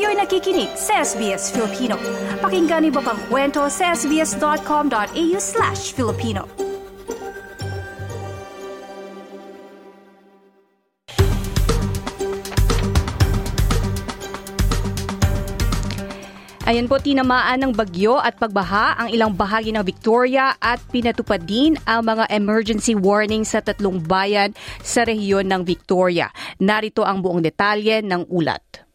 Kayo'y nakikinig sa SBS Filipino. Pakinggan niyo pa ang kwento sa sbs.com.au slash Filipino. Ayan po, tinamaan ng bagyo at pagbaha ang ilang bahagi ng Victoria at pinatupad din ang mga emergency warning sa tatlong bayan sa rehiyon ng Victoria. Narito ang buong detalye ng ulat.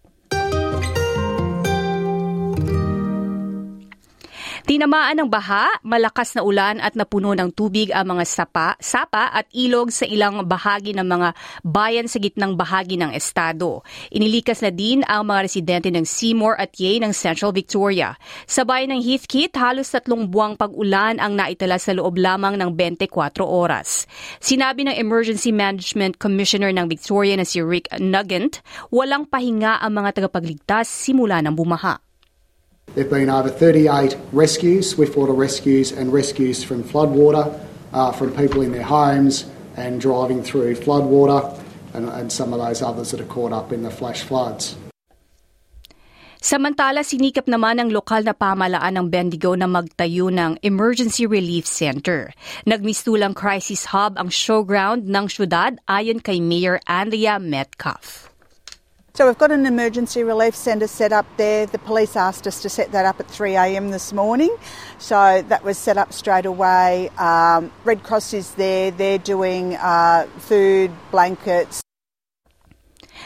Tinamaan ng baha, malakas na ulan at napuno ng tubig ang mga sapa, sapa at ilog sa ilang bahagi ng mga bayan sa gitnang bahagi ng estado. Inilikas na din ang mga residente ng Seymour at Yei ng Central Victoria. Sa bayan ng Heathkit, halos tatlong buwang pag-ulan ang naitala sa loob lamang ng 24 oras. Sinabi ng Emergency Management Commissioner ng Victoria na si Rick Nugent, walang pahinga ang mga tagapagligtas simula ng bumaha. There have been over 38 rescues, swiftwater rescues, and rescues from floodwater, uh, from people in their homes and driving through floodwater, and, and some of those others that are caught up in the flash floods. Samantala, sinikap naman ng lokal na pamalaan ng Bendigo na magtayo ng Emergency Relief Center. Nagmistulang crisis hub ang showground ng syudad ayon kay Mayor Andrea Metcalf. So we've got an emergency relief centre set up there. The police asked us to set that up at 3am this morning. So that was set up straight away. Um, Red Cross is there. They're doing uh, food, blankets,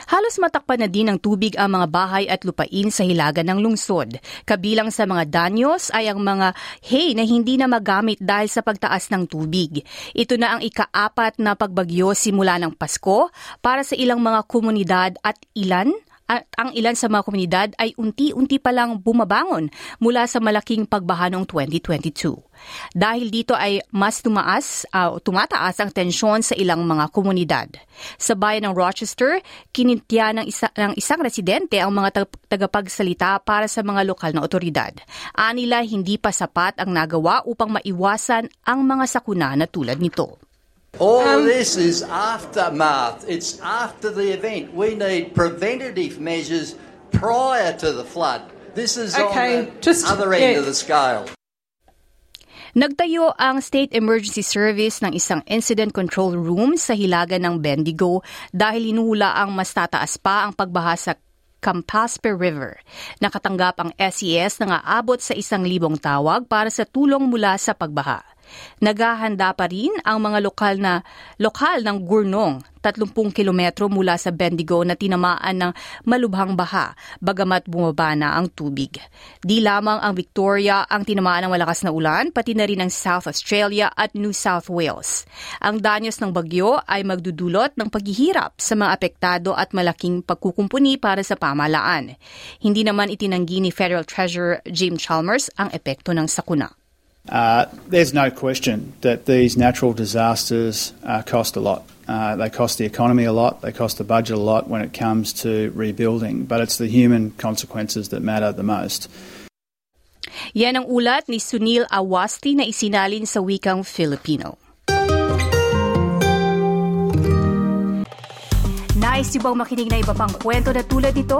Halos matakpan na din ng tubig ang mga bahay at lupain sa hilaga ng lungsod. Kabilang sa mga danyos ay ang mga hay na hindi na magamit dahil sa pagtaas ng tubig. Ito na ang ikaapat na pagbagyo simula ng Pasko para sa ilang mga komunidad at ilan at ang ilan sa mga komunidad ay unti-unti pa lang bumabangon mula sa malaking pagbaha noong 2022. Dahil dito ay mas tumaas, uh, tumataas ang tensyon sa ilang mga komunidad. Sa bayan ng Rochester, kinintya ng, isa, ng isang residente ang mga tagapagsalita para sa mga lokal na otoridad. Anila hindi pa sapat ang nagawa upang maiwasan ang mga sakuna na tulad nito. All um, this is aftermath. It's after the event. We need preventative measures prior to the flood. This is okay, on the just, other end yeah. of the scale. Nagtayo ang State Emergency Service ng isang incident control room sa hilaga ng Bendigo dahil inuhula ang mas tataas pa ang pagbaha sa Campaspe River. Nakatanggap ang SES na aabot sa isang libong tawag para sa tulong mula sa pagbaha. Naghahanda pa rin ang mga lokal na lokal ng Gurnong, 30 kilometro mula sa Bendigo na tinamaan ng malubhang baha, bagamat bumaba na ang tubig. Di lamang ang Victoria ang tinamaan ng malakas na ulan, pati na rin ang South Australia at New South Wales. Ang danyos ng bagyo ay magdudulot ng paghihirap sa mga apektado at malaking pagkukumpuni para sa pamalaan. Hindi naman itinanggi ni Federal Treasurer Jim Chalmers ang epekto ng sakuna. Uh, there's no question that these natural disasters uh, cost a lot. Uh, they cost the economy a lot, they cost the budget a lot when it comes to rebuilding, but it's the human consequences that matter the most. Yan ang ulat ni Sunil Awasti na isinalin sa wikang Filipino. Nice yung bang makinig na iba pang kwento na tulad ito?